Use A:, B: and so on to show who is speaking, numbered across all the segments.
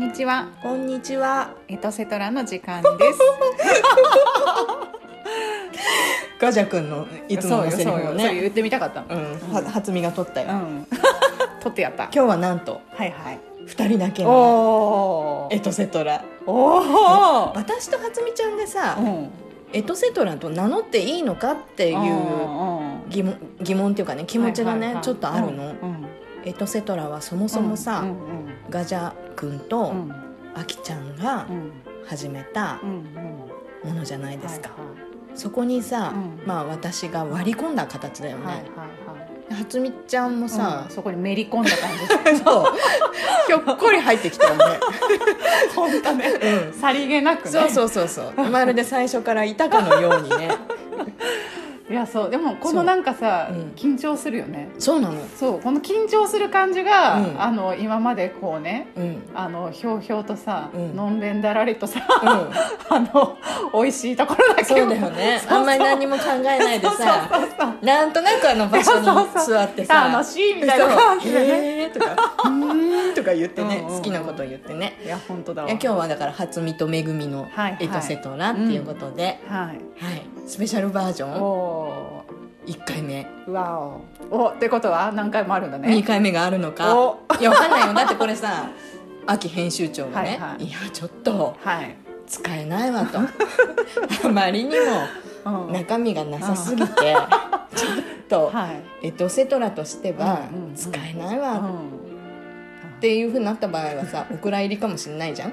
A: んにちは。
B: こんにちは。
A: エトセトラの時間です。
B: ガジャ君のいつものセリフをね。
A: 言ってみたかったの。
B: うん、は初見が取ったよ。
A: うん。取ってやった。
B: 今日はなんと。
A: はいはい。
B: 二人だけ
A: お
B: の
A: お
B: エトセトラ。
A: おお
B: 私と初見ちゃんでさ、
A: うん。
B: エトセトラと名乗っていいのかっていう
A: うん
B: 疑問疑問っていうかね気持ちがね、ちょっとあるの。
A: うんうん
B: エトセトラはそもそもさ、
A: うん
B: ガジャ君と
A: うん。うん
B: アキちゃんが
A: うん。
B: 始めたものじゃないですか。
A: は
B: そこにさ、
A: うん。
B: まあ私が割り込んだ形だよね。
A: いはいはいはい。
B: 初見ちゃんも
A: はい
B: さ
A: うん、そこにめり込んだ感じ
B: そう。ひょっこり入ってきたよね。
A: 本当ね。
B: うん。
A: さりげなくね。
B: そうそうそうそう。まるで最初からいたかのようにね
A: いやそうでもこのなんかさ、
B: そううん。
A: 緊張するよね。
B: そうなの。
A: そうこの緊張する感じが、
B: うん。
A: あの今までこうね
B: うん。
A: あのひょうひょうとさ、
B: うん。
A: のんべんだらりとさ
B: うん。
A: あの美味しいところだけ
B: そうだよね。あんまり何も考えないでさなんとなくあの場所に座ってさ
A: 楽しいみたいな。感じでね
B: へーとか「うーん」とか言ってね好きなこと言ってね。
A: いや本当だわ。
B: いや今日はだから初見とめぐみの
A: はいはい。
B: エトセトラっていうことで、
A: はい。
B: はい、スペシャルバージョン
A: お
B: 1回目。
A: ーわお。おってことは何回もあるんだね。
B: 2回目があるのか。
A: お。
B: いやわかんないよ。だってこれさ秋編集長がね、
A: はいはい。
B: いやちょっと
A: はい、
B: 使えないわと。あまりにも
A: うん。
B: 中身がなさすぎてちょっと、
A: はい、
B: エトセトラとしては使えないわ。っ
A: うん。
B: ていうふうになった場合はさ お蔵入りかもしれないじゃん？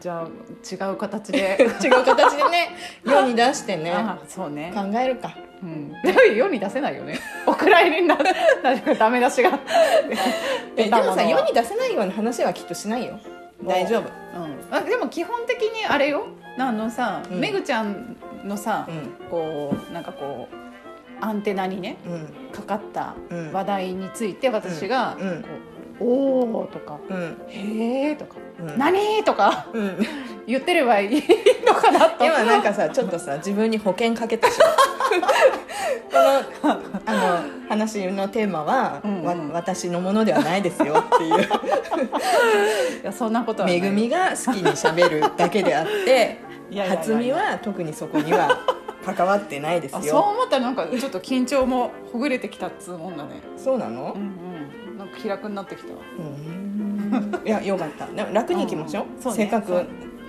A: じゃあ違う形で。
B: 違う形でね世に出してね
A: あそうね。
B: 考えるか
A: うん、世に出せないよね。お蔵入りにな なんかダメ出しが。
B: えでもさ世に出せないような話はきっとしないよ。大丈夫。
A: うん、あでも基本的にあれよ。あのさ、
B: うん。
A: めぐちゃんのさ、
B: うん。
A: こうなんかこうアンテナにね
B: うん。
A: かかった
B: うん。
A: 話題について私がおー」とか
B: うん「
A: へー」とか。
B: うん「
A: 何?」とか
B: うん。
A: 言ってればいいのかなと。
B: 今なんかさちょっとさ自分に保険かけたしょ このあの話のテーマは、
A: うんうん。
B: わ私のものではないですよっていう。
A: いやそんなことはない
B: めぐみが好きにしゃべるだけであって 初見は特にそこには関わってないです
A: あそう
B: よ
A: 思ったらなんかちょっと緊張もほぐれてきたっつうもんだね。
B: そうなの？
A: うんうん。なんか気楽になってきたわ。
B: うんいやよかった。でも楽にいきましょう,、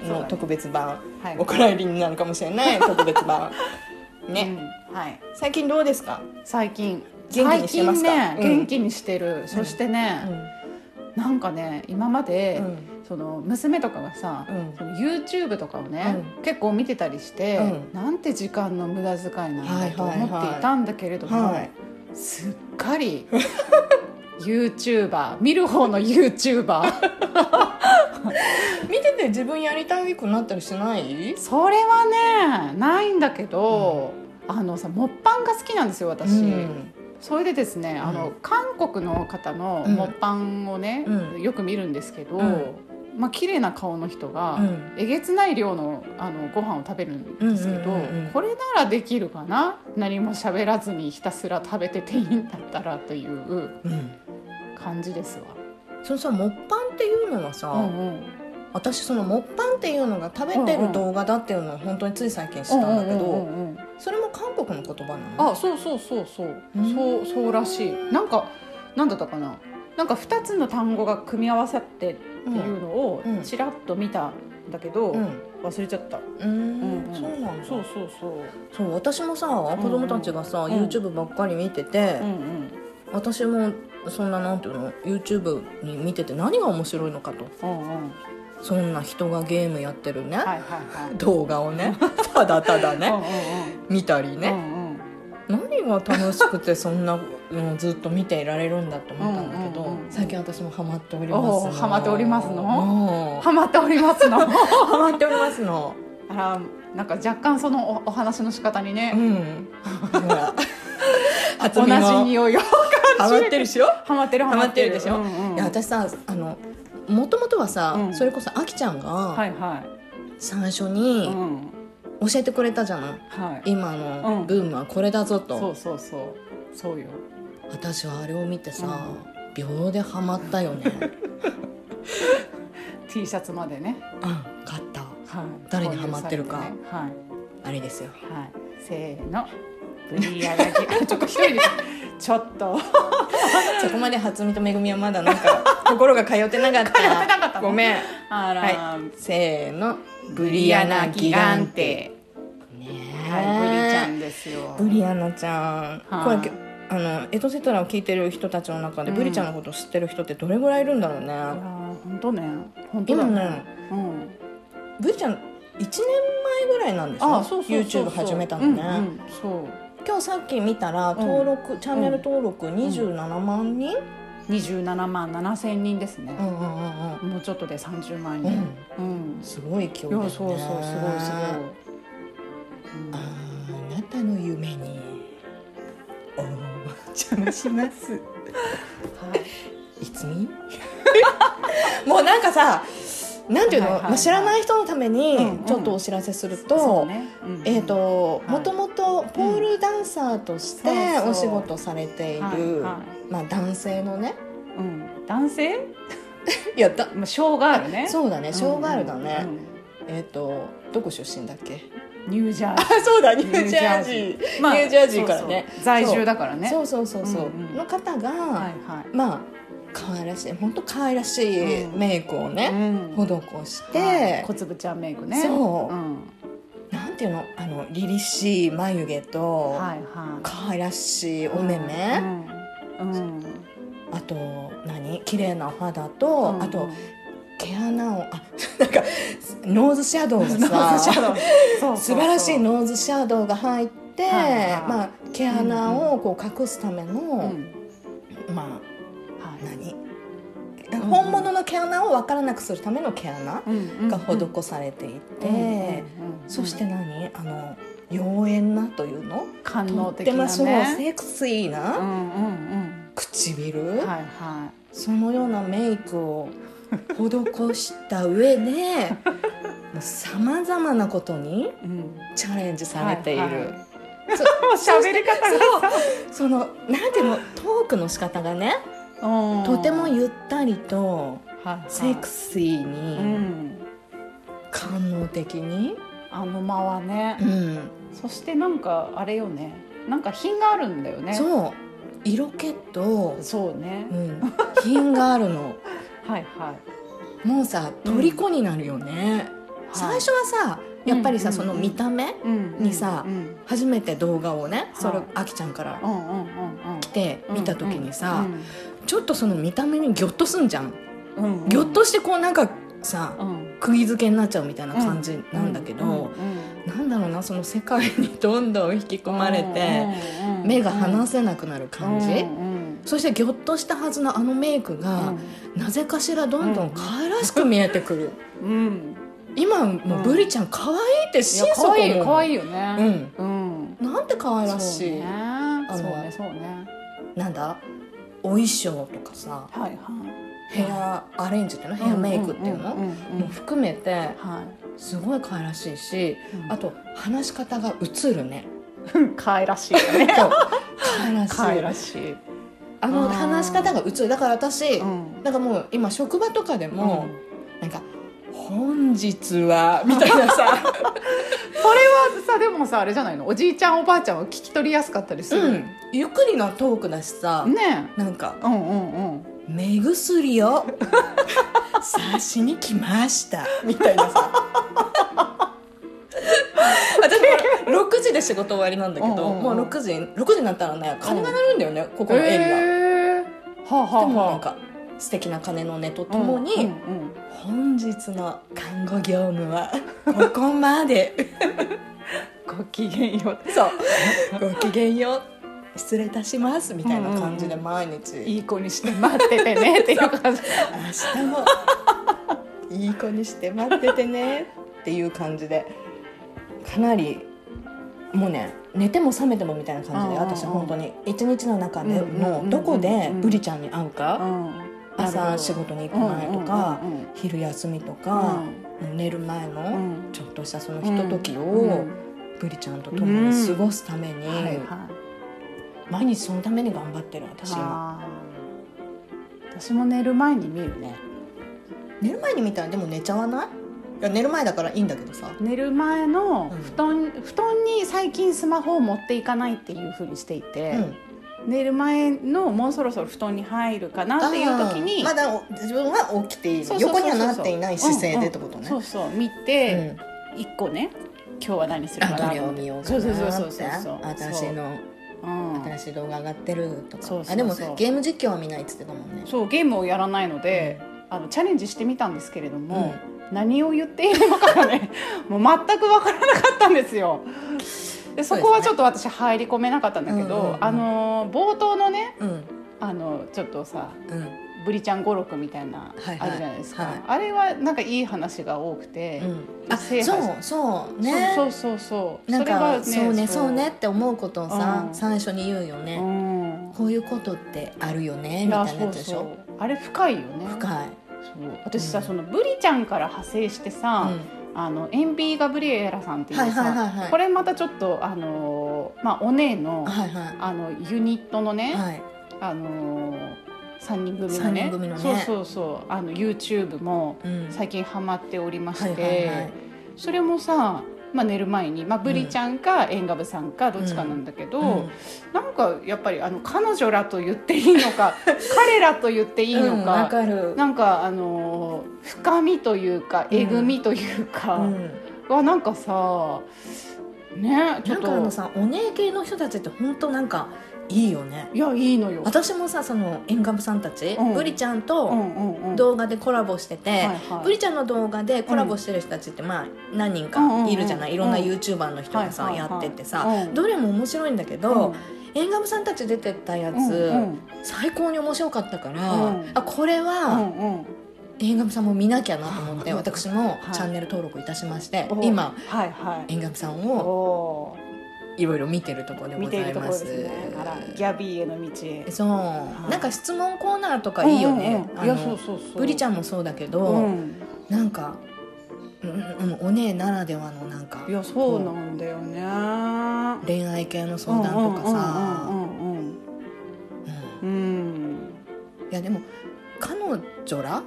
A: うん。
B: の特別版、
A: はい。
B: お蔵入りになるかもしれない。特別版。ね、
A: うん。はい。
B: 最近どうですか、
A: 最近。
B: 元気にしてますか？
A: 最近ね、
B: うん。
A: 元気にしてる。そしてね、なんかね今まで、
B: うん。
A: その娘とかがさ、
B: うん。
A: その YouTube とかをね、結構見てたりして、
B: う
A: なんて時間の無駄遣いなんだと思っていたんだけれども、
B: はい。
A: すっかり YouTuber 見る方の YouTuber
B: 見てて自分やりたくなったりしない？
A: それはねないんだけど、あのさモッパンが好きなんですよ私、
B: うん。
A: それでですね、あの韓国の方のモッパンをね、
B: うん。
A: よく見るんですけど、
B: うん。
A: まあ綺麗な顔の人が、
B: うん。
A: えげつない量のあのご飯を食べるんですけど、
B: うんうんうんうん。
A: これならできるかな？何も喋らずにひたすら食べてていいんだったらという
B: うん
A: 感じですわ。
B: そのさモッパンっていうのはさ、
A: うんうん。
B: 私そのモッパンっていうのが食べてる動画だっていうのを本当につい最近知ったんだけど、
A: うんうんうんうん。
B: それも韓国の言葉なの
A: あそうそうそうそう。
B: うん。
A: そうそうらしい。なんかなんだったかな。なんか2つの単語が組み合わさってっていうのを
B: うん。
A: ちらっと見たんだけど、
B: うん。
A: 忘れちゃった。
B: うん
A: うんうん。
B: そうなんだ。
A: そうそうそう。
B: そう私もさ子供たちがさ、
A: うん。
B: YouTube ばっかり見てて、
A: うんうん。
B: 私もそんななんていうの？YouTube に見てて何が面白いのかと。
A: うんうん。
B: そんな人がゲームやってるね、
A: はいはいはい。
B: 動画をね。ただただね、
A: うんうん
B: 見たり
A: うん
B: ね、
A: うん。
B: 何が楽しくてそんなのずっと見ていられるんだと思ったんだけど、
A: うんうんうん
B: 最近私もハマっております
A: ハマっておりますの？
B: の
A: ハマっておりますの？
B: ハマっておりますの。
A: あらなんか若干そのおお話の仕方に
B: う
A: ね、
B: ん。ほら。初
A: 同じ匂いを
B: ハマってるでしょ？
A: ハマってる
B: ハマってる。でしょ、
A: うんうん。
B: いや私さあのもともとはさ、
A: うん。
B: それこそあきちゃんが
A: はいは
B: 最初
A: い、
B: に
A: うん、
B: 教えてくれたじゃない、
A: はい。
B: 今のブームはこれだぞと、
A: そうそうそう。そうよ。
B: 私はあれを見てさ、秒でハマったよね。
A: T シャツまでね、
B: うん買った。
A: はい、
B: 誰にハマってるか。
A: ね。はい。
B: あれですよ。
A: はい、せーの。ブリアナギ、あちょっと一人で。ちょっと。
B: そこまで初見とめぐみはまだなんか心が通ってなかった
A: 通ってなかったの？
B: ごめん
A: あら、
B: はせーのブ
A: ブ
B: リアナ
A: ギ
B: ギガン
A: テ
B: テ。ねえ
A: はい、ブリちゃんですよ。
B: ブリアナちゃん、
A: はい
B: これあのエトセトラを聞いてる人たちの中で、
A: うん
B: ブリちゃんのことを知ってる人ってどれぐらいいるんだろうね
A: いやー、本当ね。本当だ
B: 今ね。
A: うん。
B: ブリちゃん1年前ぐらいなんでしょ
A: あ、そうそうそうそう。
B: YouTube 始めたのね、
A: うんうんそう。
B: 今日さっき見たら登録、チャンネル登録27万人、
A: 二十七万七千人ですね
B: う。んうんうんうん
A: もうちょっとで三十万
B: うん
A: 人。うん。
B: すごい勢いだよね
A: そうそう、すごい、すごい。うん
B: あなたの夢にお邪魔します
A: はい。
B: いつみ もうなんかさなんていうの、まあ、知らない人のためにちょっとお知らせすると、えー、と
A: はい。
B: もともとポールダンサーとしてお仕事されている、まあ、男性のね。
A: うん。男性？
B: やった。
A: まあ、ショーガールね。
B: そうだね。ショーガールだね、
A: うん。
B: えっ、とどこ出身だっけ？
A: ニュージャージー。
B: あそうだ。ニ
A: ュージャージー。まあ
B: ニュージャージーからね。
A: 在住だからね。
B: そうそうそうそう、の方が、まあ可愛らしい本当可愛らしい
A: うん
B: メイクを
A: い。
B: ね、
A: うん
B: 施して、
A: はい小粒ちゃんメイクね。
B: そう
A: うん。
B: なんていうの？あの凛々しい眉毛と、
A: はいはい。
B: 可愛らしいお目目、
A: うん。うん。
B: あと何？綺麗なお肌と、
A: うん
B: あと毛穴をあ なんかノーズシャドウ 素晴らしいノーズシャドウが入って、
A: はいはい
B: まあ、毛穴をこう隠すための、
A: うん。
B: まあ
A: はい。
B: 何、
A: ん。
B: 本物の毛穴を分からなくするための毛穴
A: うん
B: が施されていて、そして何？あの妖艶なというの？
A: 官
B: と
A: 能的な
B: っても。セクシー
A: うん
B: な
A: うん
B: 唇、
A: うん。はいは
B: そのようなメイクを施した上でさまざまなことに。チャレンジされている、
A: はいはい。り方が
B: そのなんていうの？トークの仕方がね
A: うん
B: とてもゆったりとセクシー
A: う
B: に、
A: ん。
B: 官能的に、
A: あの間はね。
B: うん。
A: そしてなんかあれよね。なんか品があるんだよね。
B: そう。色気と、
A: そうね。
B: う。ん、品があるの。
A: はいはい。
B: もうさ虜になるよね、最初はさやっぱりさ、
A: うん
B: その見た目
A: うん
B: にさ
A: うん
B: 初めて動画をねそれ
A: はい。
B: あきちゃんから
A: うんうんうんうん。
B: 来て見た時にさ、
A: うん
B: ちょっとその見た目にギョッとすんじゃん、
A: うんうん。
B: ギョッとしてこうなんかさ
A: うん。
B: 釘付けになっちゃうみたいな感じなんだけど、
A: うんうん
B: なんだろうなその世界にどんどん引き込まれて、
A: うんうん
B: 目が離せなくなる感じ、
A: うんうん。
B: そしてギョッとしたはずのあのメイクが、なぜかしらどんどん可愛らしく見えてくる、
A: うん。うん
B: 今もうブリちゃん可愛いって
A: い
B: 心
A: や可愛い
B: 底思う
A: 可愛いよね。うん。
B: なんて可愛らしい、
A: ね。
B: の
A: そうねそうね。
B: なんだ？お衣装とかさ
A: はいはい。
B: ヘアアレンジっていうの？ヘアメイクっていうの、
A: んんんん。
B: もう含めて
A: は
B: すごい可愛らしいし、
A: い
B: あと話し方が映るね。
A: う ん可愛らしいよね。
B: 可愛らしい。
A: 可愛らしい。
B: あの
A: うん
B: 話し方が映る。だから私、
A: うん。
B: なんかもう今職場とかでも、なんか「本日は」みたいなさ。
A: それはさでもさあれじゃないの？おじいちゃんおばあちゃんは聞き取りやすかったりする、
B: うんゆっくりなトークだしさ、
A: ね
B: なんか
A: えうんうんうん「
B: 目薬を。刺しに来ました」みたいなさ。私も6時で仕事終わりなんだけど、
A: うんうんうん。
B: もう6時6時になったらね鐘が鳴るんだよね、ここのエリア、
A: へえはあはあ
B: でも
A: はあ。
B: なんか素敵な鐘の音とともに、
A: うんうん
B: 本日の看護業務はここまで。
A: う んごきげんよう。
B: そう。ごきげんよう失礼いたしますみたいな感じで毎日、
A: いい子にして待っててね。っていう感じ
B: 明日も。いい子にして待っててね。っていう感じで。かなりもうね寝ても覚めてもみたいな感じで
A: うんうんうん。
B: 私本当に。一日の中で
A: うんう
B: どこでブリちゃんに会うか
A: うん。
B: 朝仕事に行く前とか
A: うんうんうん
B: 昼休みと
A: う
B: か
A: ん。
B: 寝る前
A: う
B: の
A: ん。
B: ちょっとしたそのひととき
A: う
B: を
A: ん。
B: ブリちゃんと共に過ごすために
A: はいはい
B: 毎日そのために頑張ってる私今。
A: 私も寝る前に見るね。
B: 寝る前に見たらでも寝ちゃわない？いや寝る前だからいいんだけどさ。
A: 寝る前の
B: うん。
A: 布団、布団に最近スマホを持っていかないっていうふうにしていて、
B: うん。
A: 寝る前のもうそろそろ布団に入るかなっていう時に
B: まだお自分は起きている。
A: そうそうそうそう
B: 横にはなっていない姿勢でってことね、
A: そうそう見
B: う
A: て、
B: ん。
A: 一個ね今日は何するかなそう
B: な
A: そうそうそうそう
B: 新しいの
A: うん
B: 新しい動画上がってるとか。
A: そ
B: あでもゲーム実況は見ないっつってたもんね。
A: そうゲームをやらないので、あのチャレンジしてみたんですけれども、何を言っているのかがね もう全く分からなかったんですよ。でそこはちょっと私入り込めなかったんだけど、
B: うんうんうん。
A: あの冒頭のね
B: うん。
A: あのちょっとさ
B: うん
A: ブリちゃん語録みたいな、
B: はいはい。
A: あるじゃないですか、
B: はい。
A: あれはなんかいい話が多くて、
B: うん。あ
A: 制
B: そう
A: 覇
B: そうね。
A: そうそうそう。
B: なんか
A: ね
B: そうねそう。ねって思うことをさ
A: うん。
B: 最初に言うよね。
A: うん。
B: こういうことってあるよねみたいなやつでしょ？
A: そうあれ深いよね。
B: 深い。
A: そう。私さ、
B: うん
A: そのブリちゃんから派生してさ、あのエンビー・ガブリエラさんっていうさ、
B: はいはいはいはい。
A: これまたちょっとあのーまあお姉の、
B: はいは
A: あのユニットのね、
B: いはい。
A: あのー、3人組の
B: 三
A: ね
B: 人組のね。
A: そうそうそう。あの YouTube も
B: うん。
A: 最近ハマっておりまして、それもさ、まあ、寝る前に、まあ、ブリちゃんかエンガブさんかどっちかなんだけど、
B: うん。
A: なんかやっぱりあの彼女らと言っていいのか 彼らと言っていいの
B: うんわ
A: か、
B: かる。
A: なんかあのー深みというかえぐみというか、
B: うん。
A: はなんかさねちょっ
B: なんかあの
A: と
B: さお姉系の人たちって本当なんかいいよね。
A: いやいいのよ。
B: 私もさそのエンガムさんたち、
A: うん。
B: ブリちゃん
A: う
B: と
A: んうんうん。
B: 動画でコラボしてて、
A: はいはい。
B: ブリちゃんの動画でコラボしてる人たちってまあ何人かいるじゃない、
A: うんうん。うん
B: いろんな YouTuber の人がさ、
A: はいはいはい。
B: やっててさ、
A: うん。
B: どれも面白いんだけど、エンガムさんたち出てたやつ、
A: うんうん。
B: 最高に面白かったから、
A: うん。
B: あこれ
A: う
B: は、
A: んうん。
B: エンガムさんも見なきゃなと思って
A: うん
B: 私も
A: はい
B: チャンネル登録いたしまして、
A: お
B: 今
A: はいはい。
B: エンガムさん
A: お
B: を
A: お
B: いろいろ見てるところでご
A: ているところ
B: ざいます。
A: ですね。あらギャビーへの道へ。
B: そう、
A: い。
B: なんか質問コーナーとかいいよね、
A: うんうんうん。いやそうそうそう。
B: ブリちゃんもそうだけど、
A: うん。
B: なんか、うんうん、お姉ならではのなんか
A: いやそうなんだよね。
B: 恋愛系の相談とかさ。
A: うん。
B: いやでも彼女ら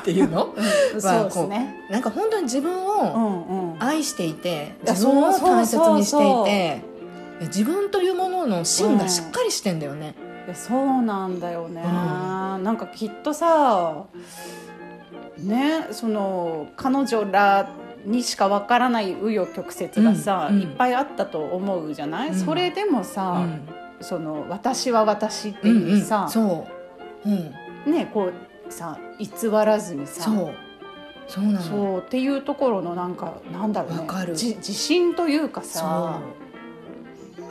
B: っていうの？
A: うん。そうですね。
B: なんか本当に自分
A: う
B: を
A: んうん。
B: 愛していて
A: いや
B: 自分を大切にしていて自分というものの芯がしっかりしてんだよね、
A: いやそうなんだよね、なんかきっとさねその彼女らにしかわからない紆余曲折がさ、
B: うん。うん。
A: いっぱいあったと思うじゃない、
B: うん。
A: それでも
B: う
A: さ、
B: ん。
A: その私は私って
B: うん
A: いううん。さ、
B: そう、うん、
A: ねこうさ偽らずにさ。
B: そう。そうなの。
A: そうっていうところのなんかなんだろうね。
B: わかる。
A: じ自信というかさ。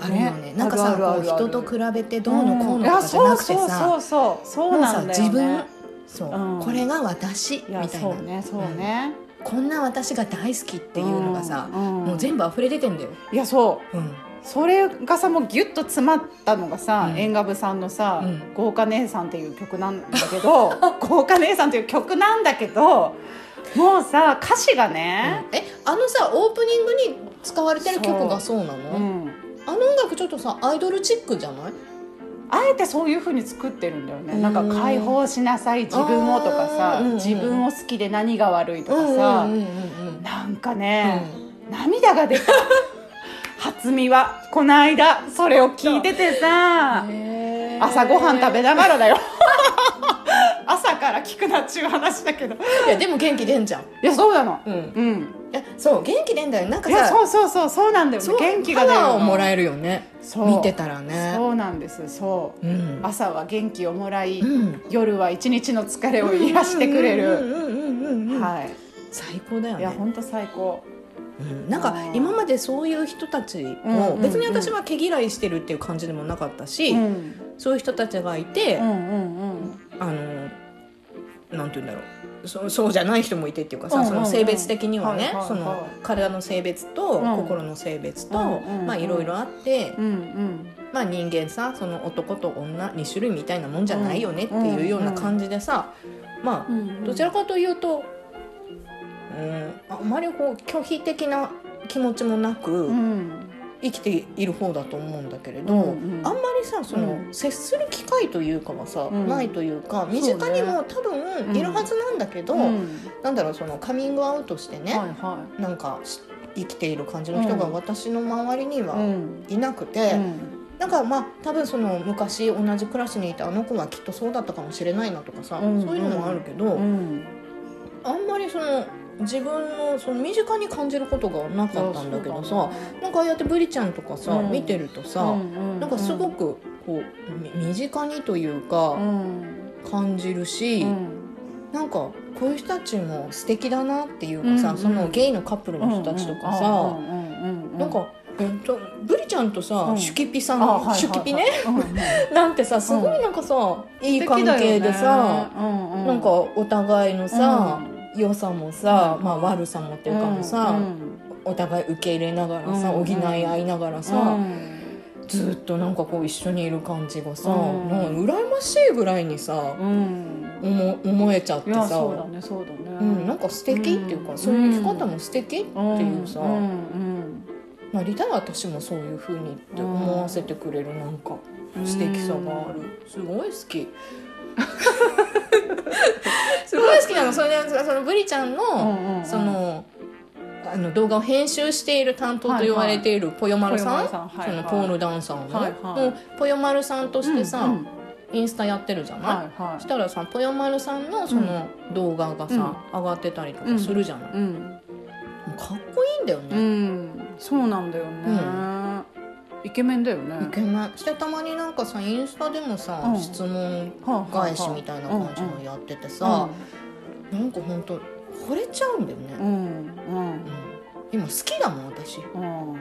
B: あるよね。
A: ね
B: なんかさ
A: あ
B: う人と比べてどうのこうのとかじゃなくて
A: そう
B: さ
A: そうそうそう。そうなんだよね。
B: 自分そう、
A: うん。
B: これが私みたいな。
A: そうね。そうね、
B: こんな私が大好きっていうのがさ、
A: ん。ん。
B: もう全部溢れ出てんだよ、
A: いやそう。
B: うん、
A: それがさもうギュッと詰まったのがさ、
B: うん。
A: エンガブさんのさ、
B: うん。
A: 豪華姉さんっていう曲なんだけど 豪華姉さんっていう曲なんだけどもうさ歌詞がね、
B: えあのさオープニングに使われてる曲がそうなの、
A: う。ん。
B: あの音楽ちょっとさアイドルチックじゃない？
A: あえてそういうふうに作ってるんだよね、
B: うん。
A: なんか解放しなさい自分をとかさ、自分を好きで何が悪いとかさ、
B: うんうんうんうん
A: なんかね、涙が出た初見はこの間それを聞いててさ。朝ごはん食べながらだよ。朝から聞くなっちゅう話だけど。
B: いやでも元気出んじゃん。
A: いやそうなの。
B: うん。
A: うん。
B: いやそう元気出んだよなんかさ
A: そうそうそうそうなんだよね。
B: そう
A: 元気が出る
B: パワーをもら
A: え
B: えるよね。
A: そう。
B: 見てたらね。
A: そうなんです。そう。
B: うん。
A: 朝は元気をもらい、
B: うん。
A: 夜は一日の疲れを癒してくれる、はい。
B: 最高だよ
A: いや
B: ね
A: 本当最高
B: うん。なんか今までそういう人たち
A: うんうんうん。
B: を別に私は毛嫌いしてるっていう感じでもなかったし、
A: うん。
B: そういう人たちがいて、
A: うん
B: あのなんて言うんだろう。そそうじゃない人もいてっていうかさ、その性別的にはね、体の性別と
A: うん。
B: 心の性別と、まあいろいろあって、まあ人間さその男と女2種類みたいなもんじゃないよねっていうような感じでさ、まあ
A: うん。
B: どちらかというと、うん、あまりこう拒否的な気持ちもなく、
A: うん。
B: 生きている方だと思うんだけれど、
A: うんうん。
B: あんまりさその、
A: うん。
B: 接する機会というかはさ、
A: うん。
B: ないというか
A: うね。
B: 身近にも多分いるはずなんだけど、
A: うん。
B: なんだろうそのカミングアウトしてね、
A: はいは
B: なんかし生きている感じの人が
A: うん。
B: 私の周りに
A: い。
B: は
A: うん。
B: いなくて、
A: うん。
B: なんかまあ多分その昔同じクラスにいたあの子はきっとそうだったかもしれないなとかさ、
A: うん。
B: そういうのもあるけど、
A: うん。
B: あんまりその自分のその身近に感じることがなかったんだけどさ、なんかああやってブリちゃんとかさ、
A: うん。
B: 見てるとさ、なんかすごくこうみ身近にというか
A: うん。
B: 感じるし、
A: うん。
B: なんかこういう人たちも素敵だなっていうかさ、
A: うん
B: そのゲイのカップルの人たちとかさ、
A: うんうんうんうん
B: なんか、えっと、ブリちゃんとさ、
A: うん。
B: シュキピさん、
A: あはいはいはい
B: シュキピね？
A: うんうん
B: なんてさすごいなんかさ、いい関係でさ、
A: な
B: なんかお互いのさ、良さもさ、
A: うん。
B: まあ、悪さもっていうかもさ、お互い受け入れながらさ、
A: うん
B: 補い合いながらさ、ずっとなんかこう一緒にいる感じがさ、
A: うん。
B: なんか羨ましいぐらいにさ、思思えちゃってさ。
A: そうだねそうだね。
B: うん、なんか素敵っていうか、
A: うん。
B: そういう生き方も素敵っていうさ、
A: うんうん。
B: なりたい私もそういうふうにって思わせてくれるなんか
A: うん
B: 素敵さがある、すごい好き すごい好きなの。それでそのブリちゃんの、
A: うんうん
B: そのあの動画を編集している担当と言われているぽよまるさん,、
A: はいはい。
B: そのポールダンサーの、
A: はいはい。
B: もうぽよまるさんとしてさ、
A: うんうん。
B: インスタやってるじゃない、
A: はいはい。
B: そしたらさぽよまるさんのその動画がさ、上がってたりとかするじゃない、
A: うん
B: かっこいいんだよ
A: う
B: ね、
A: ん。そうなんだよねイケメンだよね。
B: イケメン。してたまになんかさインスタでもさ、
A: うん。
B: 質問返しみたいな感じのやっててさ、なんかほんと惚れちゃうんだよね、
A: うん。うん。
B: うん。今好きだもん私。
A: うん。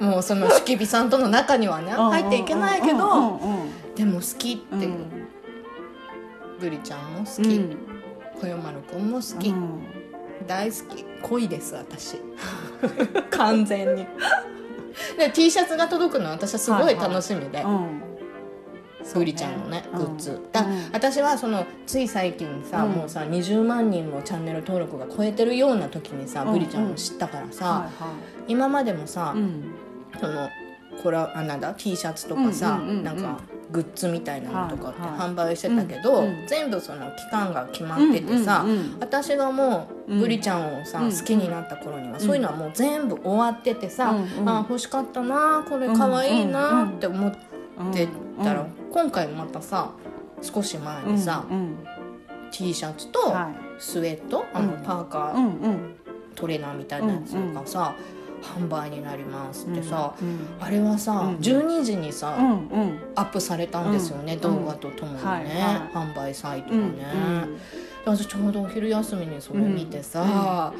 B: もうそのしきびさんとの中にはね入っていけないけど、
A: うん。うん。
B: でも好きっていう、
A: うん。
B: ブリちゃんも好き、
A: うん。
B: こよまるくんも好き、
A: うん。
B: 大好き。恋です私。完全にで T シャツが届くのは私はすごい楽しみで、
A: うん。
B: ブリちゃんのねグッズ、
A: うん。
B: だ
A: うん
B: 私はそのつい最近さ、
A: うん。
B: もうさ20万人のチャンネル登録が超えてるような時にさ、
A: うん。
B: ブリちゃんを知ったからさ、
A: は
B: 今までもさそのこれはあなんだ T シャツとかさ、
A: うんうんうんうん。
B: なんかグッズみたいなのとかって販売してたけど、全部その期間が決まっててさ、私がもう
A: うん。
B: ブリちゃんをさ、
A: うん。
B: 好きになった頃には、そういうのはもう全部終わっててさ、あ欲しかったなこれかわいいなって思ってたら、
A: うん。
B: 今回またさ少し前にさ、
A: うん
B: T シャツと
A: は
B: スウェット、あの
A: うん。
B: パーカー、トレーナーみたいなやつがさ、販売になりますってさ、
A: うん
B: あれはさ、
A: うん。
B: 12時にさ、
A: うんうん。
B: アップされたんですよね、
A: うん。
B: 動画とともにね、
A: はいはい。
B: 販売サイト
A: うん
B: がね、で私ちょうどお昼休みにそれ見てさ、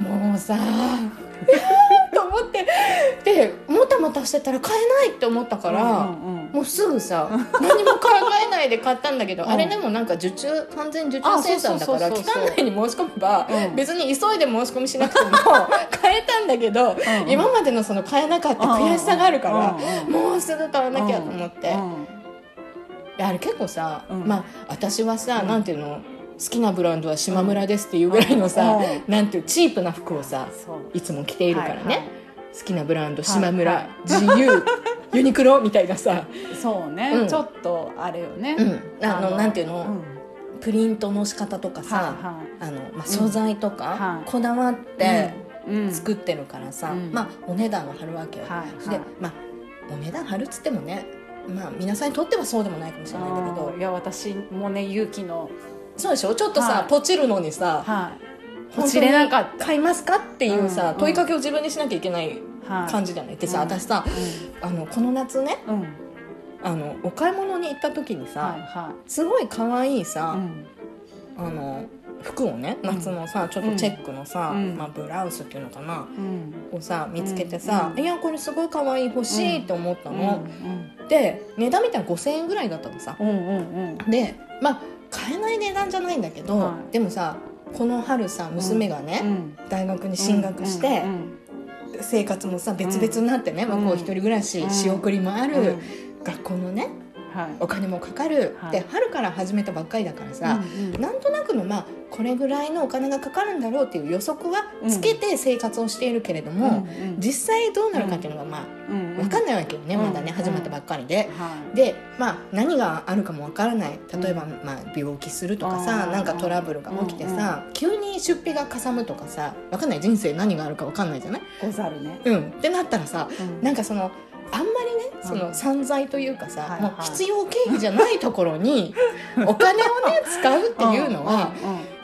B: もうさ と思ってでもたもたしてたら買えないって思ったから、
A: うんうん
B: もうすぐさ何も考えないで買ったんだけど、
A: うん。
B: あれでもなんか受注完全受注生産だから期間内に申し込めば、
A: うん。
B: 別に急いで申し込みしなくても 買えたんだけど、
A: ん
B: 今までのその買えなかった悔しさがあるから、
A: うんうん
B: もうすぐ買わなきゃと思って、あれ結構さ、
A: うん。
B: まあ私はさ、
A: うん。
B: なんていうの？好きなブランドは島村ですっていうぐらいのさ、
A: う
B: なんていうチープな服をさいつも着ているからね、
A: はいはい
B: 好きなブランド島村、
A: はい。はい
B: GU ユニクロみたいなさ、
A: そうね、
B: うん。
A: ちょっとあれよね、
B: うん、あのなんていうの、
A: うん。
B: プリントの仕方とかさ、
A: はいはい。
B: あのまあ、素材とか、
A: はい。
B: こだわって
A: うん。
B: 作ってるからさ、
A: うん。
B: まあお値段は張るわけよ、
A: はい
B: でまあお値段張るっつってもねまあ皆さんにとってはそうでもないかもしれないんだけど。
A: いや私もね勇気の
B: そうでしょ？ちょっとさ、
A: はい。
B: ポチるのにさ
A: はい
B: 本当に
A: 落ちれなかった。
B: 買いますかっていうさ、
A: うん
B: 問いかけを自分にしなきゃいけない
A: はい。
B: 感じじゃない、でさ
A: うん。
B: 私さあのこの夏ね
A: うん。うん
B: あのお買い物に行った時にさ、
A: はいは
B: すごい可愛い
A: い
B: さ、
A: うん。
B: あの服をね夏のさちょっとチェックのさ、
A: うん。
B: まあ、ブラウスっていうのかな
A: うん。
B: をさ見つけてさ、
A: うん。
B: いやこれすごい可愛い欲しいって思ったの、
A: うん。
B: で値段見たら5000円ぐらいだったのさ。
A: うんうんうん。
B: でまあ買えない値段じゃないんだけど、
A: はい。
B: でもさこの春さ娘がね、
A: うん。
B: 大学に進学して、
A: うん。
B: 生活もさ別々になってね、
A: ん
B: 向こう一人暮らし、
A: うん。
B: 仕送りもある、
A: うん。
B: 学校のね
A: はい
B: お金もかかる、
A: はい。
B: で春から始めたばっかりだからさ、
A: うんうん。
B: なんとなくのまあこれぐらいのお金がかかるんだろうっていう予測はつけて生活をしているけれども、
A: うんうん。
B: 実際どうなるかっていうのがまあ
A: うんうん。
B: 分かんないわけよね、
A: うん
B: まだね始まったばっかりで。
A: はい。
B: でまあ何があるかもわからない。例えば、
A: うん。
B: まあ、病気するとかさなんかトラブルが起きてさ、急に出費がかさむとかさわかんない。人生何があるかわかんないじゃない？
A: ござるね。
B: うん。ってなったらさ
A: うん。
B: なんかそのあんまりね
A: うん。
B: その散財というかさ、もう必要経費じゃないところに お金をね使うっていうのは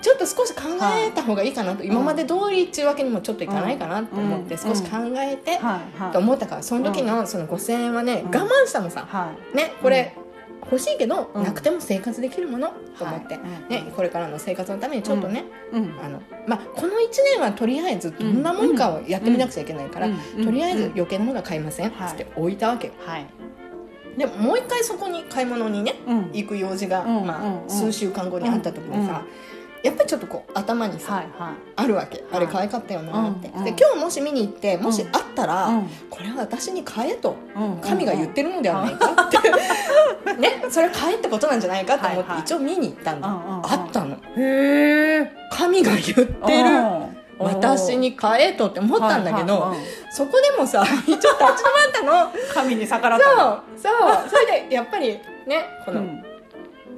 B: ちょっと少し考えた方がいいかなと、今まで通りっていうわけにもちょっといかないかなと思って
A: うん。
B: 少し考えて、と思ったからその時のその5,000円はね、
A: うん。
B: 我慢したのさ、
A: はい。
B: ねこれ欲しいけど、
A: うん。
B: なくても生活できるものと思って、
A: はい
B: ね、これからの生活のためにちょっとね、
A: うん。
B: あのまあ、この1年はとりあえずどんなもんかをやってみなくちゃいけないから、
A: うん。
B: とりあえず
A: うん。
B: 余計なものは買いませんっ
A: はい。
B: つって置いたわけ。よ
A: はい。
B: でもう一回そこに買い物にね
A: うん。
B: 行く用事が、
A: うん。
B: まあ
A: うん。
B: 数週間後にあった時にさ、やっぱりちょっとこう頭にさ、
A: はいはい。
B: あるわけ。あれ可愛かったよなって、
A: うんうん。
B: で今日もし見に行ってもしあったら、
A: うん。
B: これは私に買えと。
A: うん
B: 神が言ってるのではないかって、ねそれは買えってことなんじゃないかと思っ
A: はいはい。
B: て一応見に行ったんだ、
A: うんうんうん。
B: あったの。
A: へえ
B: 神が言ってる。私に買えとって思ったんだけど、そこでもさ 一応立ち止まったの。
A: 神に逆らっ
B: そう
A: たの。
B: そうそれでやっぱりねこの
A: うん。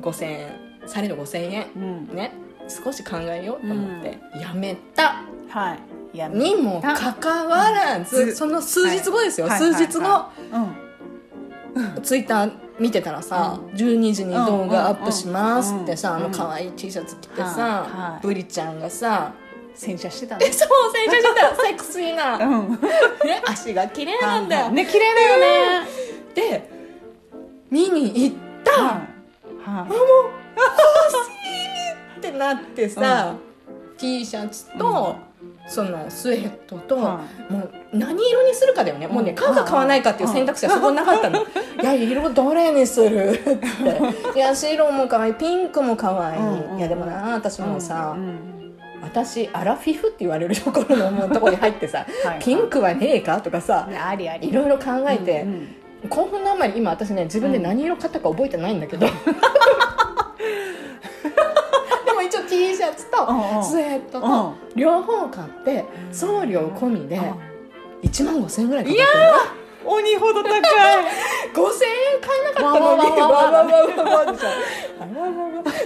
B: 5000円されど5000円
A: うん。
B: ね少し考えようと思って、やめた。
A: はい。や
B: にもかかわらず、
A: うん。
B: その数日後ですよ、
A: はい。
B: 数日後、
A: はい。はい。
B: ツイッター見てたらさ、
A: う
B: 12時に動画アップしますってさ、
A: うんうん
B: あの可愛い T シャツ着てさ、ブリちゃんがさ
A: 洗車してた
B: え
A: ね
B: そう洗車してた。セクシーな、
A: うん。
B: ね、足が綺麗なんだよ、
A: ね綺麗だよね。
B: で見に行った、
A: はい。はい
B: ってなってさ、T シャツと、そのスウェットと、
A: は
B: もう何色にするかだよね、もうね
A: うん。
B: 買うか買わないかっていう選択肢はそこになかったの、い。や色どれにする？って。いや白も可愛いピンクも可愛い、
A: うん。うん
B: いやでもな私もさ、
A: うん。
B: 私アラフィフって言われるところのもうところに入ってさ
A: はい。
B: ピンクはねえかとかさ
A: ねありあり。
B: いろいろ考えて、
A: うんうん
B: 興奮のあまり今私ね自分で何色買ったか覚えてないんだけど、でも一応 T シャツとスウェットと両方買って送料込みで1万5000円ぐらいかかってる
A: 鬼ほど高い。
B: 5 0円買えなかったのに。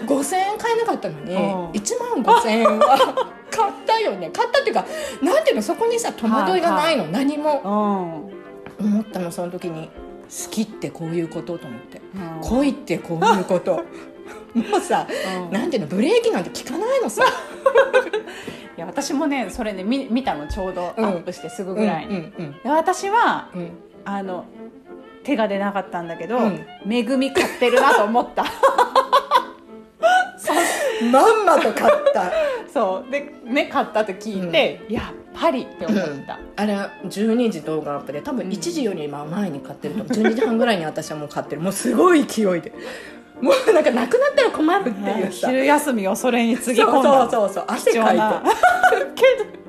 B: 5000円買えなかったのに1万5000円は買ったよね買ったっていうかなんていうのそこにさ戸惑いがないの、何も、思ったのその時に好きってこういうことと思って、恋ってこういうこともうさ
A: うん。
B: なんていうのブレーキなんて効かないのさ。
A: いや私もねそれね見見たのちょうどア
B: うん。
A: ップしてすぐぐらいに、
B: うんうん
A: で私は
B: うん。うん
A: あの手が出なかったんだけど、
B: うん。
A: めぐみ買ってるなと思った。
B: まんまと買った。
A: そう。でね買ったと聞いて、やっぱりって思った、
B: あれ12時動画アップで多分
A: うん
B: 1時より今前に買ってると思う。12時半ぐらいに私はもう買ってる。もうすごい勢いでもうなんかなくなったら困るっていうさ。
A: 昼休みをそれにつぎ込んだ
B: そうそうそう汗かいて。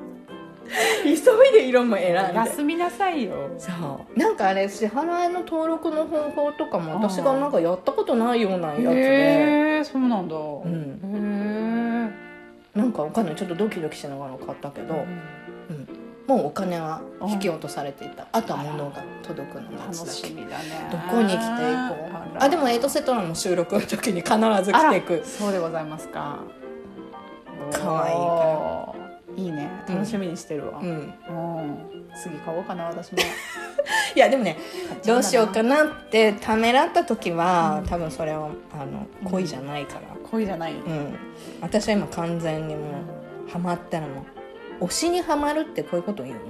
B: 急いで色も選んで。
A: 休みなさいよ。
B: そう。なんかあれ支払いの登録の方法とかも私がなんかやったことないようなやつで、
A: へえそうなんだ、
B: うん、
A: へ
B: なんかわかんない。ちょっとドキドキしながら買ったけど、もうお金は引き落とされていた。あとは物が届くの
A: 楽
B: 夏だけ。
A: しみだね。
B: どこに着ていこう。
A: あ
B: でもエイトセトラの収録の時に必ず着ていく。
A: そうでございますか。
B: 可愛いから。
A: いいね。
B: うん
A: 楽しみにしてるわ、うん。
B: うん。
A: 次買おうかな私も。
B: いやでもねどうしようか
A: な
B: なってためらった時は、多分それはあの恋じゃないから。
A: 恋じゃない、
B: うん、私は今完全にもうハマったらもう推しにはまるってこういうこと言うの、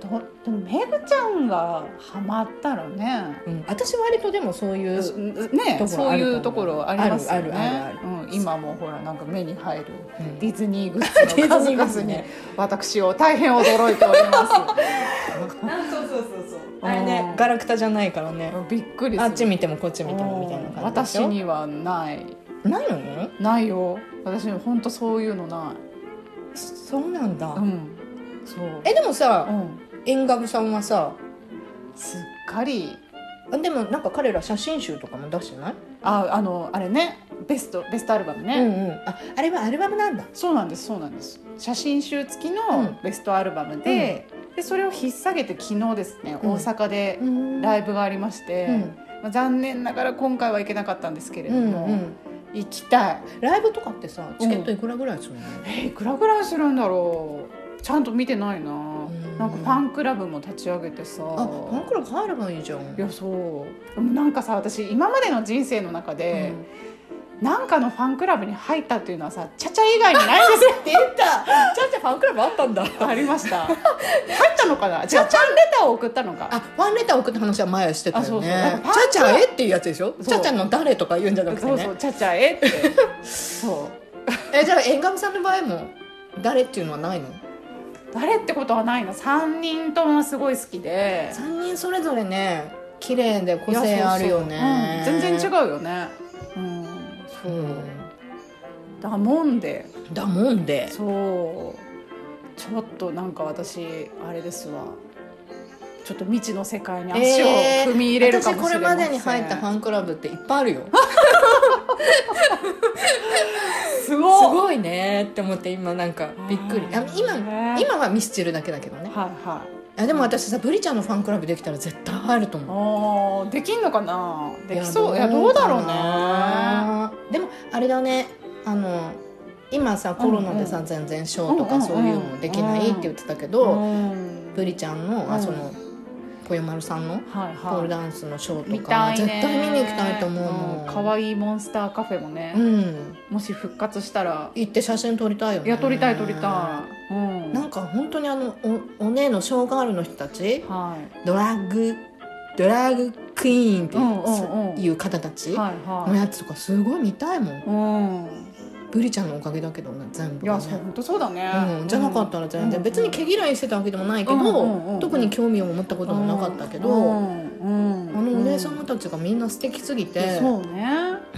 A: どでもめぐちゃんがハマったらね。
B: うん、私割とでもそういう、
A: ね
B: ところ
A: そういうところありますよね。
B: あるあるあるあ
A: うん、今もほらなんか目に入る
B: うん。
A: ディズニーグッズの
B: ディズニーグッ
A: 数々に私を大変驚いております。
B: そうそうそうそう。あれねガラクタじゃないからね。
A: びっくりする。
B: あっち見てもこっち見てもみたいな感じ
A: 私にはない。
B: ないの？
A: ないよ。私に本当そういうのな
B: そうなんだ、
A: いうん。そう。
B: えでもさ
A: うん。
B: さんはさ
A: すっかり。
B: でもなんか彼ら写真集とかも出してない、
A: ああのあれね。ベストベストアルバムね、
B: うんうん。ああれはアルバムなんだ？
A: そうなんですそうなんです。写真集付き
B: うん。
A: のベストアルバムで,、でそれを引っ提げて昨日ですね、
B: うん。
A: 大阪で
B: うん。
A: ライブがありまして、
B: うん。
A: まあ、残念ながら今回は行けなかったんですけれども、
B: うんうん
A: 行きたい。
B: ライブとかってさチケットいくらぐらいするの、
A: えーいくらぐらいするんだろう。ちゃんと見てないな、
B: ん。
A: なんかファンクラブも立ち上げてさ。
B: あファンクラブ入ればいいじゃん。
A: いやそう。でもなんかさ私今までの人生の中で、なんかのファンクラブに入ったっていうのはさチャチャ以外にないんですよ
B: 出た。ちゃんちゃんファンクラブあったんだ。
A: ありました。入ったのかな？違うファンレターを送ったのか。
B: あファンレター送った話は前してたよね。ちゃちゃえっていうやつでしょ？ちゃちゃの誰とか言うんじゃなくてね。
A: そうそうチャチャへって。そう。
B: えじゃあ縁上さんの場合も誰っていうのはないの？
A: 誰ってことはないの。3人ともすごい好きで。
B: 3人それぞれね綺麗で個性あるよね。
A: うん。全然違うよねだもんで。
B: んだもんで。
A: そう。ちょっとなんか私あれですわ。ちょっす未知の世界に足を
B: えー
A: 踏み入れるかもしれません、
B: 私これまでに入ったファンクラブっていっぱいあるよ。す
A: すごい。
B: ごいねって思って今なんかびっくり。あ今
A: ね。
B: 今はミスチルだけだけどね。
A: はいはい
B: あでも私さブリちゃんのファンクラブできたら絶対入ると思う。
A: あーできんのかな？できそう。いやどうだろうね。
B: ねでもあれだね。あの今さコロナでさ、
A: うん
B: 全然ショーとかそういうのできないって言ってたけど、
A: うん。
B: ブリちゃんの、
A: うん。
B: あそのぽよまるさんの
A: はい
B: ポール
A: はい
B: ダンスのショー
A: 見
B: とか、
A: たいね。
B: 絶対見に行きたいと思うもん。
A: かわいいモンスターカフェもね、
B: うん。
A: もし復活したら。
B: 行って写真撮りたいよね。
A: いや撮りたい撮りたい、うん
B: か本当にあのおお姉のショーガールの人たち
A: はい。
B: ドラッグドラッグクイーンっていう,、方たち
A: はい
B: の
A: は
B: やつとかすごい見たいもん。
A: いうん。
B: ブリちゃんのおかげだけどね全部
A: いや
B: ね
A: そう本当そうだね、
B: うん、じゃなかったら全然、
A: うん。
B: 別に毛嫌いしてたわけでもないけど、
A: うん
B: 特に興味を持ったこともなかったけど、あのお姉様たちがみんな素敵すぎて、
A: そうね。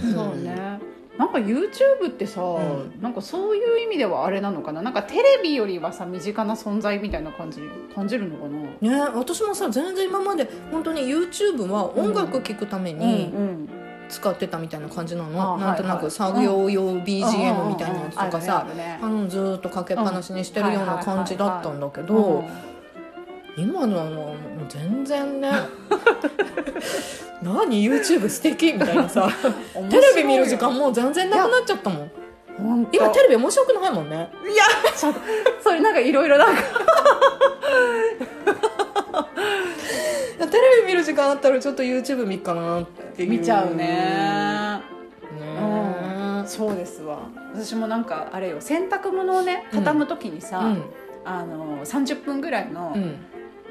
B: うん。
A: そうね、なんか YouTube ってさ、
B: ん。
A: なんかそういう意味ではあれなのかな？なんかテレビよりはさ身近な存在みたいな感じ感じるのかな？
B: ね私もさ全然今まで本当に YouTube は音楽聴くために
A: うん。
B: 使ってたみたいな感じなの、
A: あ
B: なんとなく作業用 BGM みたいなやつとかさ、
A: あるね
B: あのずーっとかけっぱなしにしてるような感じだったんだけど今のはもう全然ね。何？YouTube 素敵みたいなさ。
A: うん
B: テレビ見る時間もう全然なくなっちゃったもん。今テレビ面白くないもんね。
A: いやちょっとそれなんかいろいろなんか。
B: テレビ見る時間あったらちょっと YouTube 見っかなって
A: 見ちゃうね。
B: ね
A: そうですわ。私もなんかあれよ洗濯物をね畳む時にさ、
B: うん。
A: あの30分ぐらいの
B: うん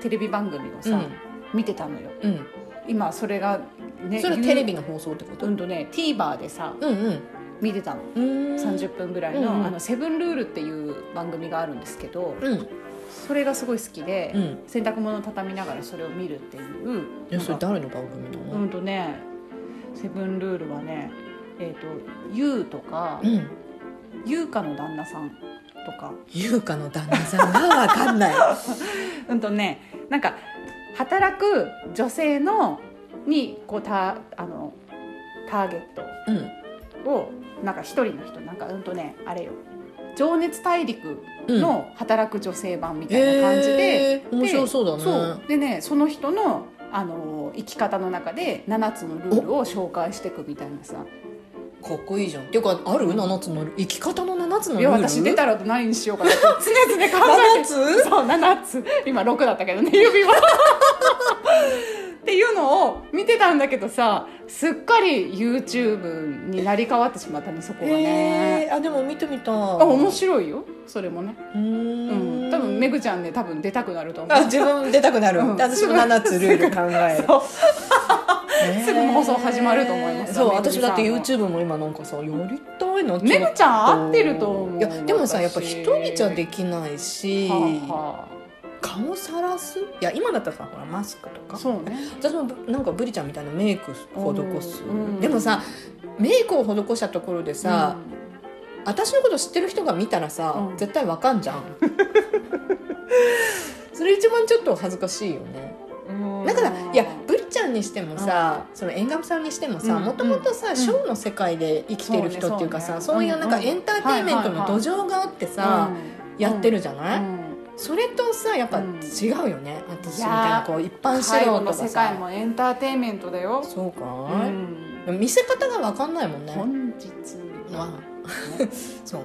A: テレビ番組をさ、
B: うん。
A: 見てたのよ。
B: うん。
A: 今それがね
B: それテレビの放送ってこと？
A: うんとね TVer でさ
B: うんうん。
A: 見てたの。
B: うん。
A: 30分ぐらいの「
B: うんうん。
A: あのセブンルール」っていう番組があるんですけど
B: うん。
A: それがすごい好きで、
B: うん。
A: 洗濯物を畳みながらそれを見るっていう
B: いやそれ誰の番組なの
A: う？んとねセブンルールはねえっ、とユウとか
B: うん。
A: 優香の旦那さんとか。
B: 優香の旦那さんがわかんない。
A: うんとねなんか働く女性のにこうたあのターゲット。
B: うん
A: をなんか一人の人なんかうんとねあれよ「情熱大陸」
B: うん。
A: の働く女性版みたいな感じで、
B: えー。面白そうだね。
A: でねその人のあの生き方の中で7つのルールを紹介していくみたいなさ
B: かっこいいじゃん。っていうかある？7つの生き方の7つのルール？
A: いや私出たら何にしようかな。っ て常々考えて。
B: 7つ？
A: そう7つ。今6だったけどね 指はっていうのを見てたんだけどさすっかり YouTube になり変わってしまったねそこがね、
B: えー、あでも見てみた
A: あ面白いよ。それもね。
B: う
A: ん。
B: ん。
A: 多分めぐちゃんね多分出たくなると思う。
B: あ自分出たくなる、
A: うん。
B: 私も7つルール考える
A: すぐ放送始まると思います。
B: そう私だって
A: の
B: YouTube も今なんかさやりたいな
A: めぐちゃん合ってると思う
B: いやでもさ
A: 私
B: やっぱ一人じゃできないし、
A: はあは
B: 顔さらす？いや今だったらさほらマスクとか。
A: あそうね。
B: 私もぶなんかブリちゃんみたいなメイク施す、
A: うん
B: でもさメイクを施したところでさ、私のこと知ってる人が見たらさ、
A: うん。
B: 絶対わかんじゃん。それ一番ちょっと恥ずかしいよね。
A: うん。
B: だからいやブリちゃんんにしてもさ、その縁側さんにしてもさ
A: うん
B: もともとさ、
A: うん。
B: ショーの世界で生きてる人っていうかさ、
A: そう
B: いうなんか
A: うん。
B: エンターテインメントの土壌があってさ、やってるじゃない、それとさやっぱ
A: うん。
B: 違うよね、私み
A: いや
B: たいなこう一般素人が
A: の世界
B: さ
A: もエンターテインメントだよ、
B: そうか
A: う
B: い、
A: ん。
B: 見せ方が分かんないもんね。
A: 本日
B: まあ
A: ね
B: そう。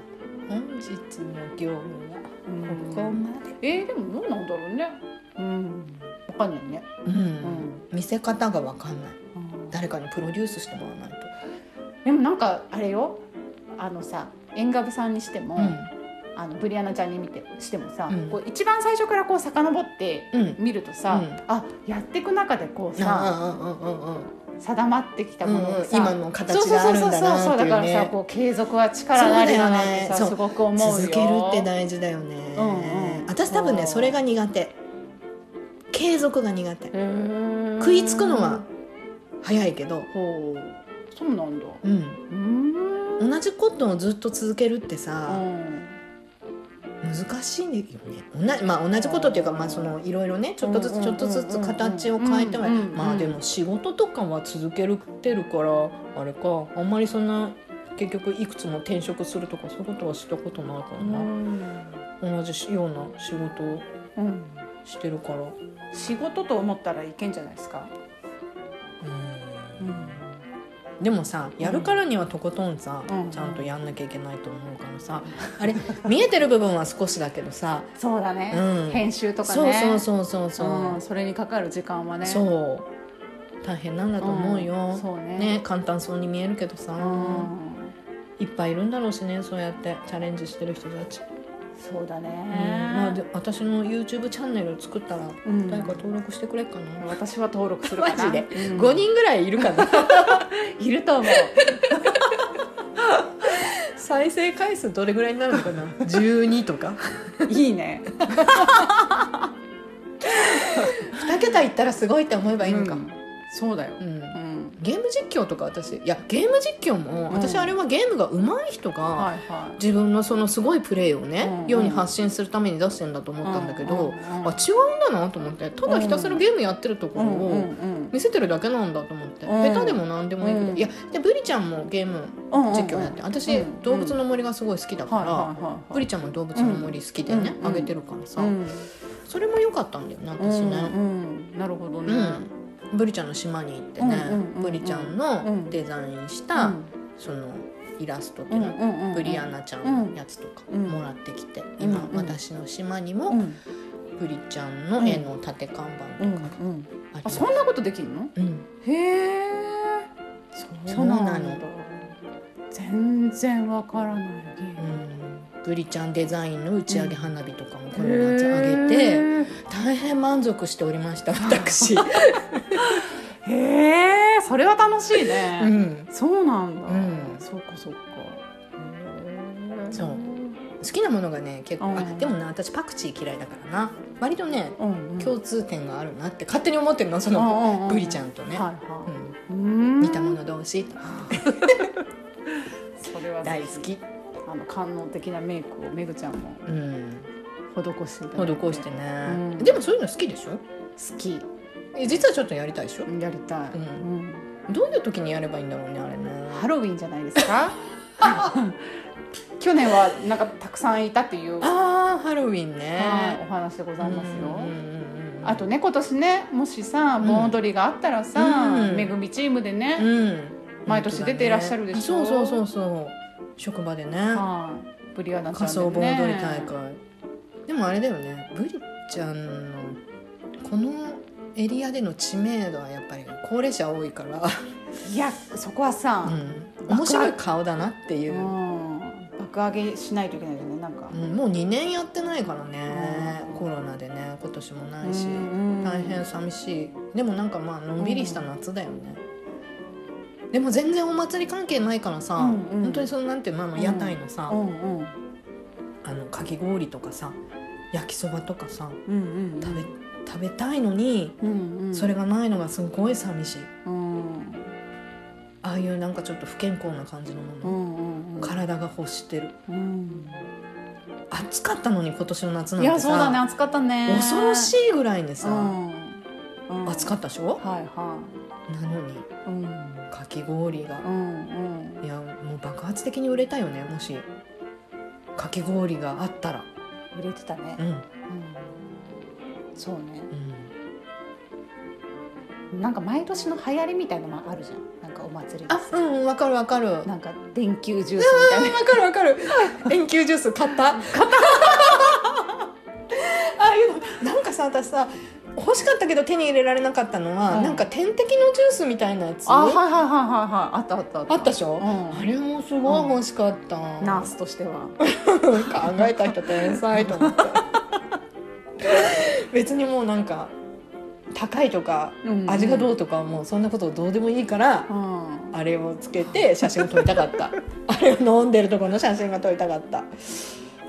B: 本日の業務は
A: うん。
B: ここまで。
A: えーでもどうなんだろうね。うんわかんないね、
B: うん、見せ方が分かんない。
A: うん。
B: 誰かにプロデュースしてもらわないと。
A: でもなんかあれよ。あのさ縁側さんにしても、あのブリアナちゃんに見てしてもさ、
B: うん。
A: こう一番最初からこう遡って
B: うん。うん
A: 見るとさ、
B: うん。
A: あやっていく中でこうさ定まってきたものがさ、
B: うんうん。今の形があるんだなっていうね。
A: そうそうそうそうだからさこう継続は力なりだなってさ、
B: ね。
A: すごく思うよ。
B: 続けるって大事だよね、
A: うんうん。
B: 私多分ねそれが苦手継続が苦手。食いつくのは早いけど、
A: そうなんだ。
B: うん、
A: うん。
B: 同じことをずっと続けるって
A: う
B: さ、
A: ん。
B: 難しいよね。同じ,、まあ、同じことっていうか、まあ、そのいろいろねちょっとずつちょっとずつ形を変えては、まあでも仕事とかは続けるてるからあれかあんまりそんな結局いくつも転職するとかそういうことはしたことないから
A: う
B: な、
A: ん。
B: 同じような仕事を。
A: うん
B: してるから
A: 仕事と思ったらいけんじゃないですか、
B: うん。でもさやるからにはとことんさ、
A: うん。
B: ちゃんとやんなきゃいけないと思うからさあれ見えてる部分は少しだけどさ、
A: そうだね、
B: うん。
A: 編集とか
B: そう
A: ね
B: そうそうそうそう、
A: うん。それにかかる時間はね。
B: そう。大変なんだと思うよ、
A: ん。そうね。
B: ね簡単そうに見えるけどさ、
A: うん。
B: いっぱいいるんだろうしねそうやってチャレンジしてる人たち、
A: そうだね、
B: うん。まあ、で私の YouTube チャンネル作ったら
A: うん。
B: 誰か登録してくれっかな、
A: 私は登録するかな。
B: マジで、
A: うん。
B: 5人ぐらいいるかな？
A: いると思う。
B: 再生回数どれぐらいになるのかな？12とか？
A: いいね。
B: 2桁いったらすごいって思えばいいのか、
A: うん。そうだよ、
B: うん。
A: うん
B: ゲーム実況とか私いやゲーム実況も、
A: うん。
B: 私あれはゲームが上手い人が、
A: はいはい。
B: 自分のそのすごいプレーをね、
A: うんうん。
B: 世に発信するために出してんだと思ったんだけど、
A: うん
B: あ違うん。だなと思ってただひたすらゲームやってるところを見せてるだけなんだと思って、
A: うん。
B: 下手でも何でもいいけど、
A: うん。
B: いやでブリちゃんもゲーム実況やって、私、
A: うん
B: 動物の森がすごい好きだから、ブリちゃんも動物の森好きでね、
A: うん
B: あげてるからさ、
A: うん。
B: それも良かったんだよね私ね。
A: なるほどね、
B: うんブリちゃんの島に行ってね、ブリちゃん
A: う
B: の
A: ん。
B: デザインした、そのイラストっていうの、ブリアナちゃんのやつとか
A: うん。
B: もらってきて、今、私の島にも、
A: うん。
B: ブリちゃんの絵の縦看板
A: うん
B: とか
A: うん
B: あ
A: そんなことできるの？
B: うん。
A: へえ
B: そうなの。
A: 全然わからないゲーム
B: うん、ブリちゃんデザインの打ち上げ花火とかもこの夏あげて、
A: へー
B: 大変満足しておりました 私、
A: へえそれは楽しいね、
B: うん、
A: そうなんだ、
B: うん。
A: そうかそうか。
B: そう。好きなものがね結構、
A: うん。
B: あでもな私パクチー嫌いだからな。割とね
A: うんうん。
B: 共通点があるなって勝手に思ってるのそ
A: うん
B: の
A: うんうん。
B: ブリちゃんとね、
A: はいは
B: うん。
A: いうん。
B: 似たもの同士。
A: それは
B: 大好き、
A: あの官能的なメイクをめぐちゃんも
B: うん、
A: 施していただいて。
B: 施してね、
A: うん。
B: でもそういうの好きでしょ？
A: 好き。
B: え実はちょっとやりたいでしょ？
A: やりたい、
B: うん。
A: うん。
B: どういう時にやればいいんだろうねあれね。
A: ハロウィンじゃないですか？去年はなんかたくさんいたっていう、
B: ああハロウィンね、
A: はい、お話でございますよ、あとね今年ねもしさ盆踊りがあったらさ、
B: うん。
A: めぐみチームでね、
B: うん。
A: 毎年出ていらっしゃるでしょ？
B: ねそうそうそうそう職場でね。
A: はい。ブリアナちゃん
B: 仮
A: で、ね、
B: 想盆踊り大会。でもあれだよね。ブリちゃんのこのエリアでの知名度はやっぱり高齢者多いから、
A: いやそこはさ、
B: うん、面白い顔だなっていう。う、
A: ん。爆上げしないといけないよねなんか、
B: うん。もう2年やってないからね。
A: うん。
B: コロナでね今年もないし。
A: うん。
B: 大変寂しい。でもなんかまあのんびりした夏だよねでも全然お祭り関係ないからさ、
A: うんうん。
B: 本当にそのなんていうのあの屋台のさ、
A: うんうん。
B: あのかき氷とかさ焼きそばとかさ
A: うんうん。
B: 食べ食べたいのに
A: うんうん。
B: それがないのがすごい寂しい。
A: うん。
B: ああいうなんかちょっと不健康な感じの
A: う
B: もの、
A: んうん
B: 体が欲してる。
A: うん。
B: 暑かったのに今年の夏なん
A: い
B: てさ
A: やそうだね暑かったね。
B: 恐ろしいぐらいにさ、
A: うん。うん。
B: 暑かったでしょ？
A: はいはい
B: なのに
A: うん。
B: かき氷が。
A: うんうん。
B: いやもう爆発的に売れたよねもし。かき氷があったら。
A: 売れてたね。
B: うん、
A: うん。そうね。
B: うん、
A: なんか毎年の流行りみたいなのもあるじゃん。なんかお祭りで
B: あ
A: さ
B: うんわかるわかる。わ
A: なんか電球ジュースみたいな。
B: かるわかる。電球ジュース買った？買ったさ私さ欲しかったけど手に入れられなかったのは、
A: うん。
B: なんか点滴のジュースみたいなやつ？
A: あはいはいはいはいはい。あったあったあった。
B: でしょ、
A: うん。
B: あれもすごい欲しかった、
A: ナースとしては。
B: 考えた人天才と思って。別にもうなんか高いとか
A: うん。
B: 味がどうとかはもうそんなことどうでもいいから、
A: うん。
B: あれをつけて写真を撮りたかった。あれを飲んでるところの写真が撮りたかった。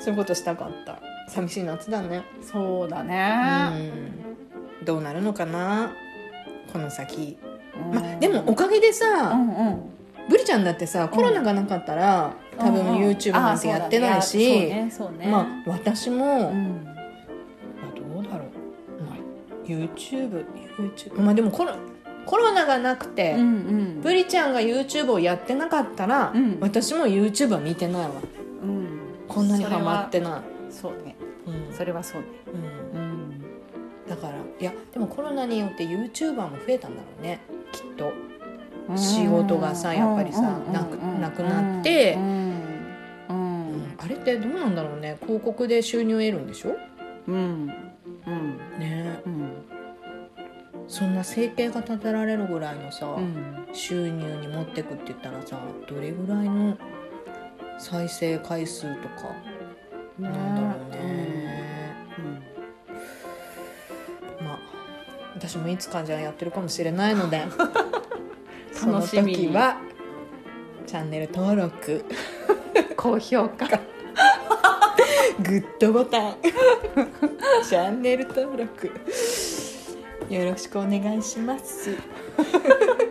B: そういうことしたかった寂しい夏だね。
A: そうだ
B: う
A: ね
B: ん。どうなるのかな？この先、
A: うん。
B: まあでもおかげで
A: う
B: さ、
A: んうん。
B: ブリちゃんだってさコロナがなかったら、多分
A: うん。うん
B: YouTube なんてやってないし、
A: ねね。
B: まあ私も、
A: うん。
B: まあ、どうだろう、まあ、YouTube, YouTube まあでもコロコロナがなくて、
A: うんうん。
B: ブリちゃんが YouTube をやってなかったら、
A: うん。
B: 私も YouTube は見てないわ。
A: うん。
B: こんなにハマってない、
A: それはそうね。
B: うん。
A: うん。
B: だからいやでもコロナによって YouTuber も増えたんだろうね。きっと。仕事がさやっぱりさなくなくなって。
A: うん。うん。
B: うん。あれってどうなんだろうね。広告で収入を得るんでしょ？
A: うん。うん。
B: ね。
A: うん。
B: そんな生計が立てられるぐらいのさ、
A: うん。
B: 収入に持ってくって言ったらさどれぐらいの再生回数とかなんだろうね、私もいつかじゃあやってるかもしれないのでその
A: 楽しみ
B: 時はチャンネル登録
A: 高評価。
B: グッドボタン。チャンネル登録。よろしくお願いします。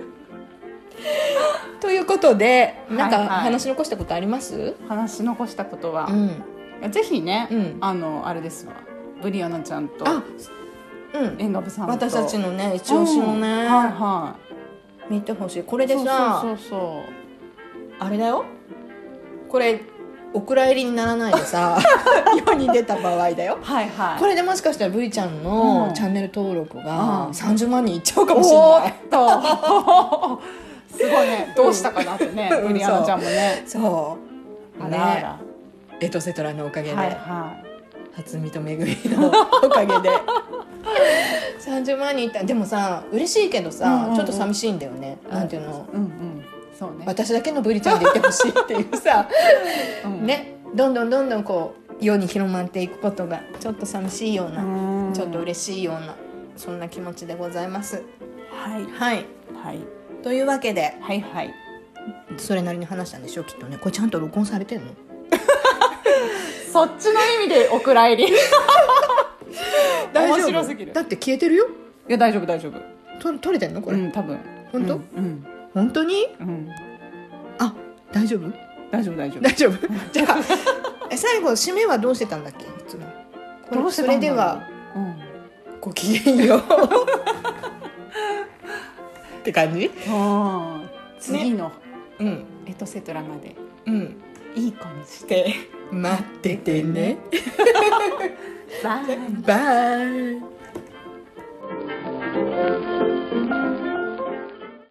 B: ということでなんか
A: はいはい。
B: 話残したことあります、
A: 話し残したことは。
B: うん。
A: ぜひね
B: うん。
A: あのあれですわ。ブリアナちゃんと
B: あうん。
A: さんと。
B: 私たちのね一押しのね、
A: うん。はいは
B: 見てほしい。こ
A: い
B: れでさ
A: そうそうそう
B: あれだよ。これお蔵入りにならないでさ 世に出た場合だよ。
A: はいはい。
B: これでもしかしたら V ちゃん
A: うん。
B: のチャンネル登録が
A: うん。
B: 30万人いっちゃうかもしれない、
A: おーっと。すごいね。どうしたかなってね
B: うん。
A: ブリアナちゃんもね。
B: そう。
A: あらあ
B: ね。
A: ら
B: エトセトラのおかげで、
A: はいは
B: 初見とめぐみのおかげで30万人いった。でもさ嬉しいけどさ、
A: うんうんうん。
B: ちょっと寂しいんだよね、なんていうの。
A: いうん。うんそうね。
B: 私だけのブリちゃんでいてほしいっていうさ。
A: うん。
B: ね。どんどんどんどんこう世に広まっていくことがちょっと寂しいような、
A: うん。
B: ちょっと嬉しいようなそんな気持ちでございます。
A: はい。
B: はい。
A: はい。
B: というわけで
A: はいはい。
B: それなりに話したんでしょきっとね。これちゃんと録音されてんの？
A: そっちの意味でお蔵入り。い
B: 大丈夫？
A: 面白すぎる。
B: だって消えてるよ。
A: や大丈夫大丈夫。
B: と撮れてんのこれ、
A: うん多分。
B: 本当？
A: うん
B: 本当に？
A: うん。うん
B: あ大丈夫？
A: 大丈夫大丈夫。
B: 大丈夫？じゃあえ最後締めはどうしてたんだっけ？いつも。これ
A: どうして
B: そ
A: たんだろう？
B: れでは
A: うん
B: ごきげんよう。って感じ？
A: うん。次の
B: うん。
A: エトセトラまで。
B: うん。
A: いい子にして。
B: 待っててね Bye. Bye.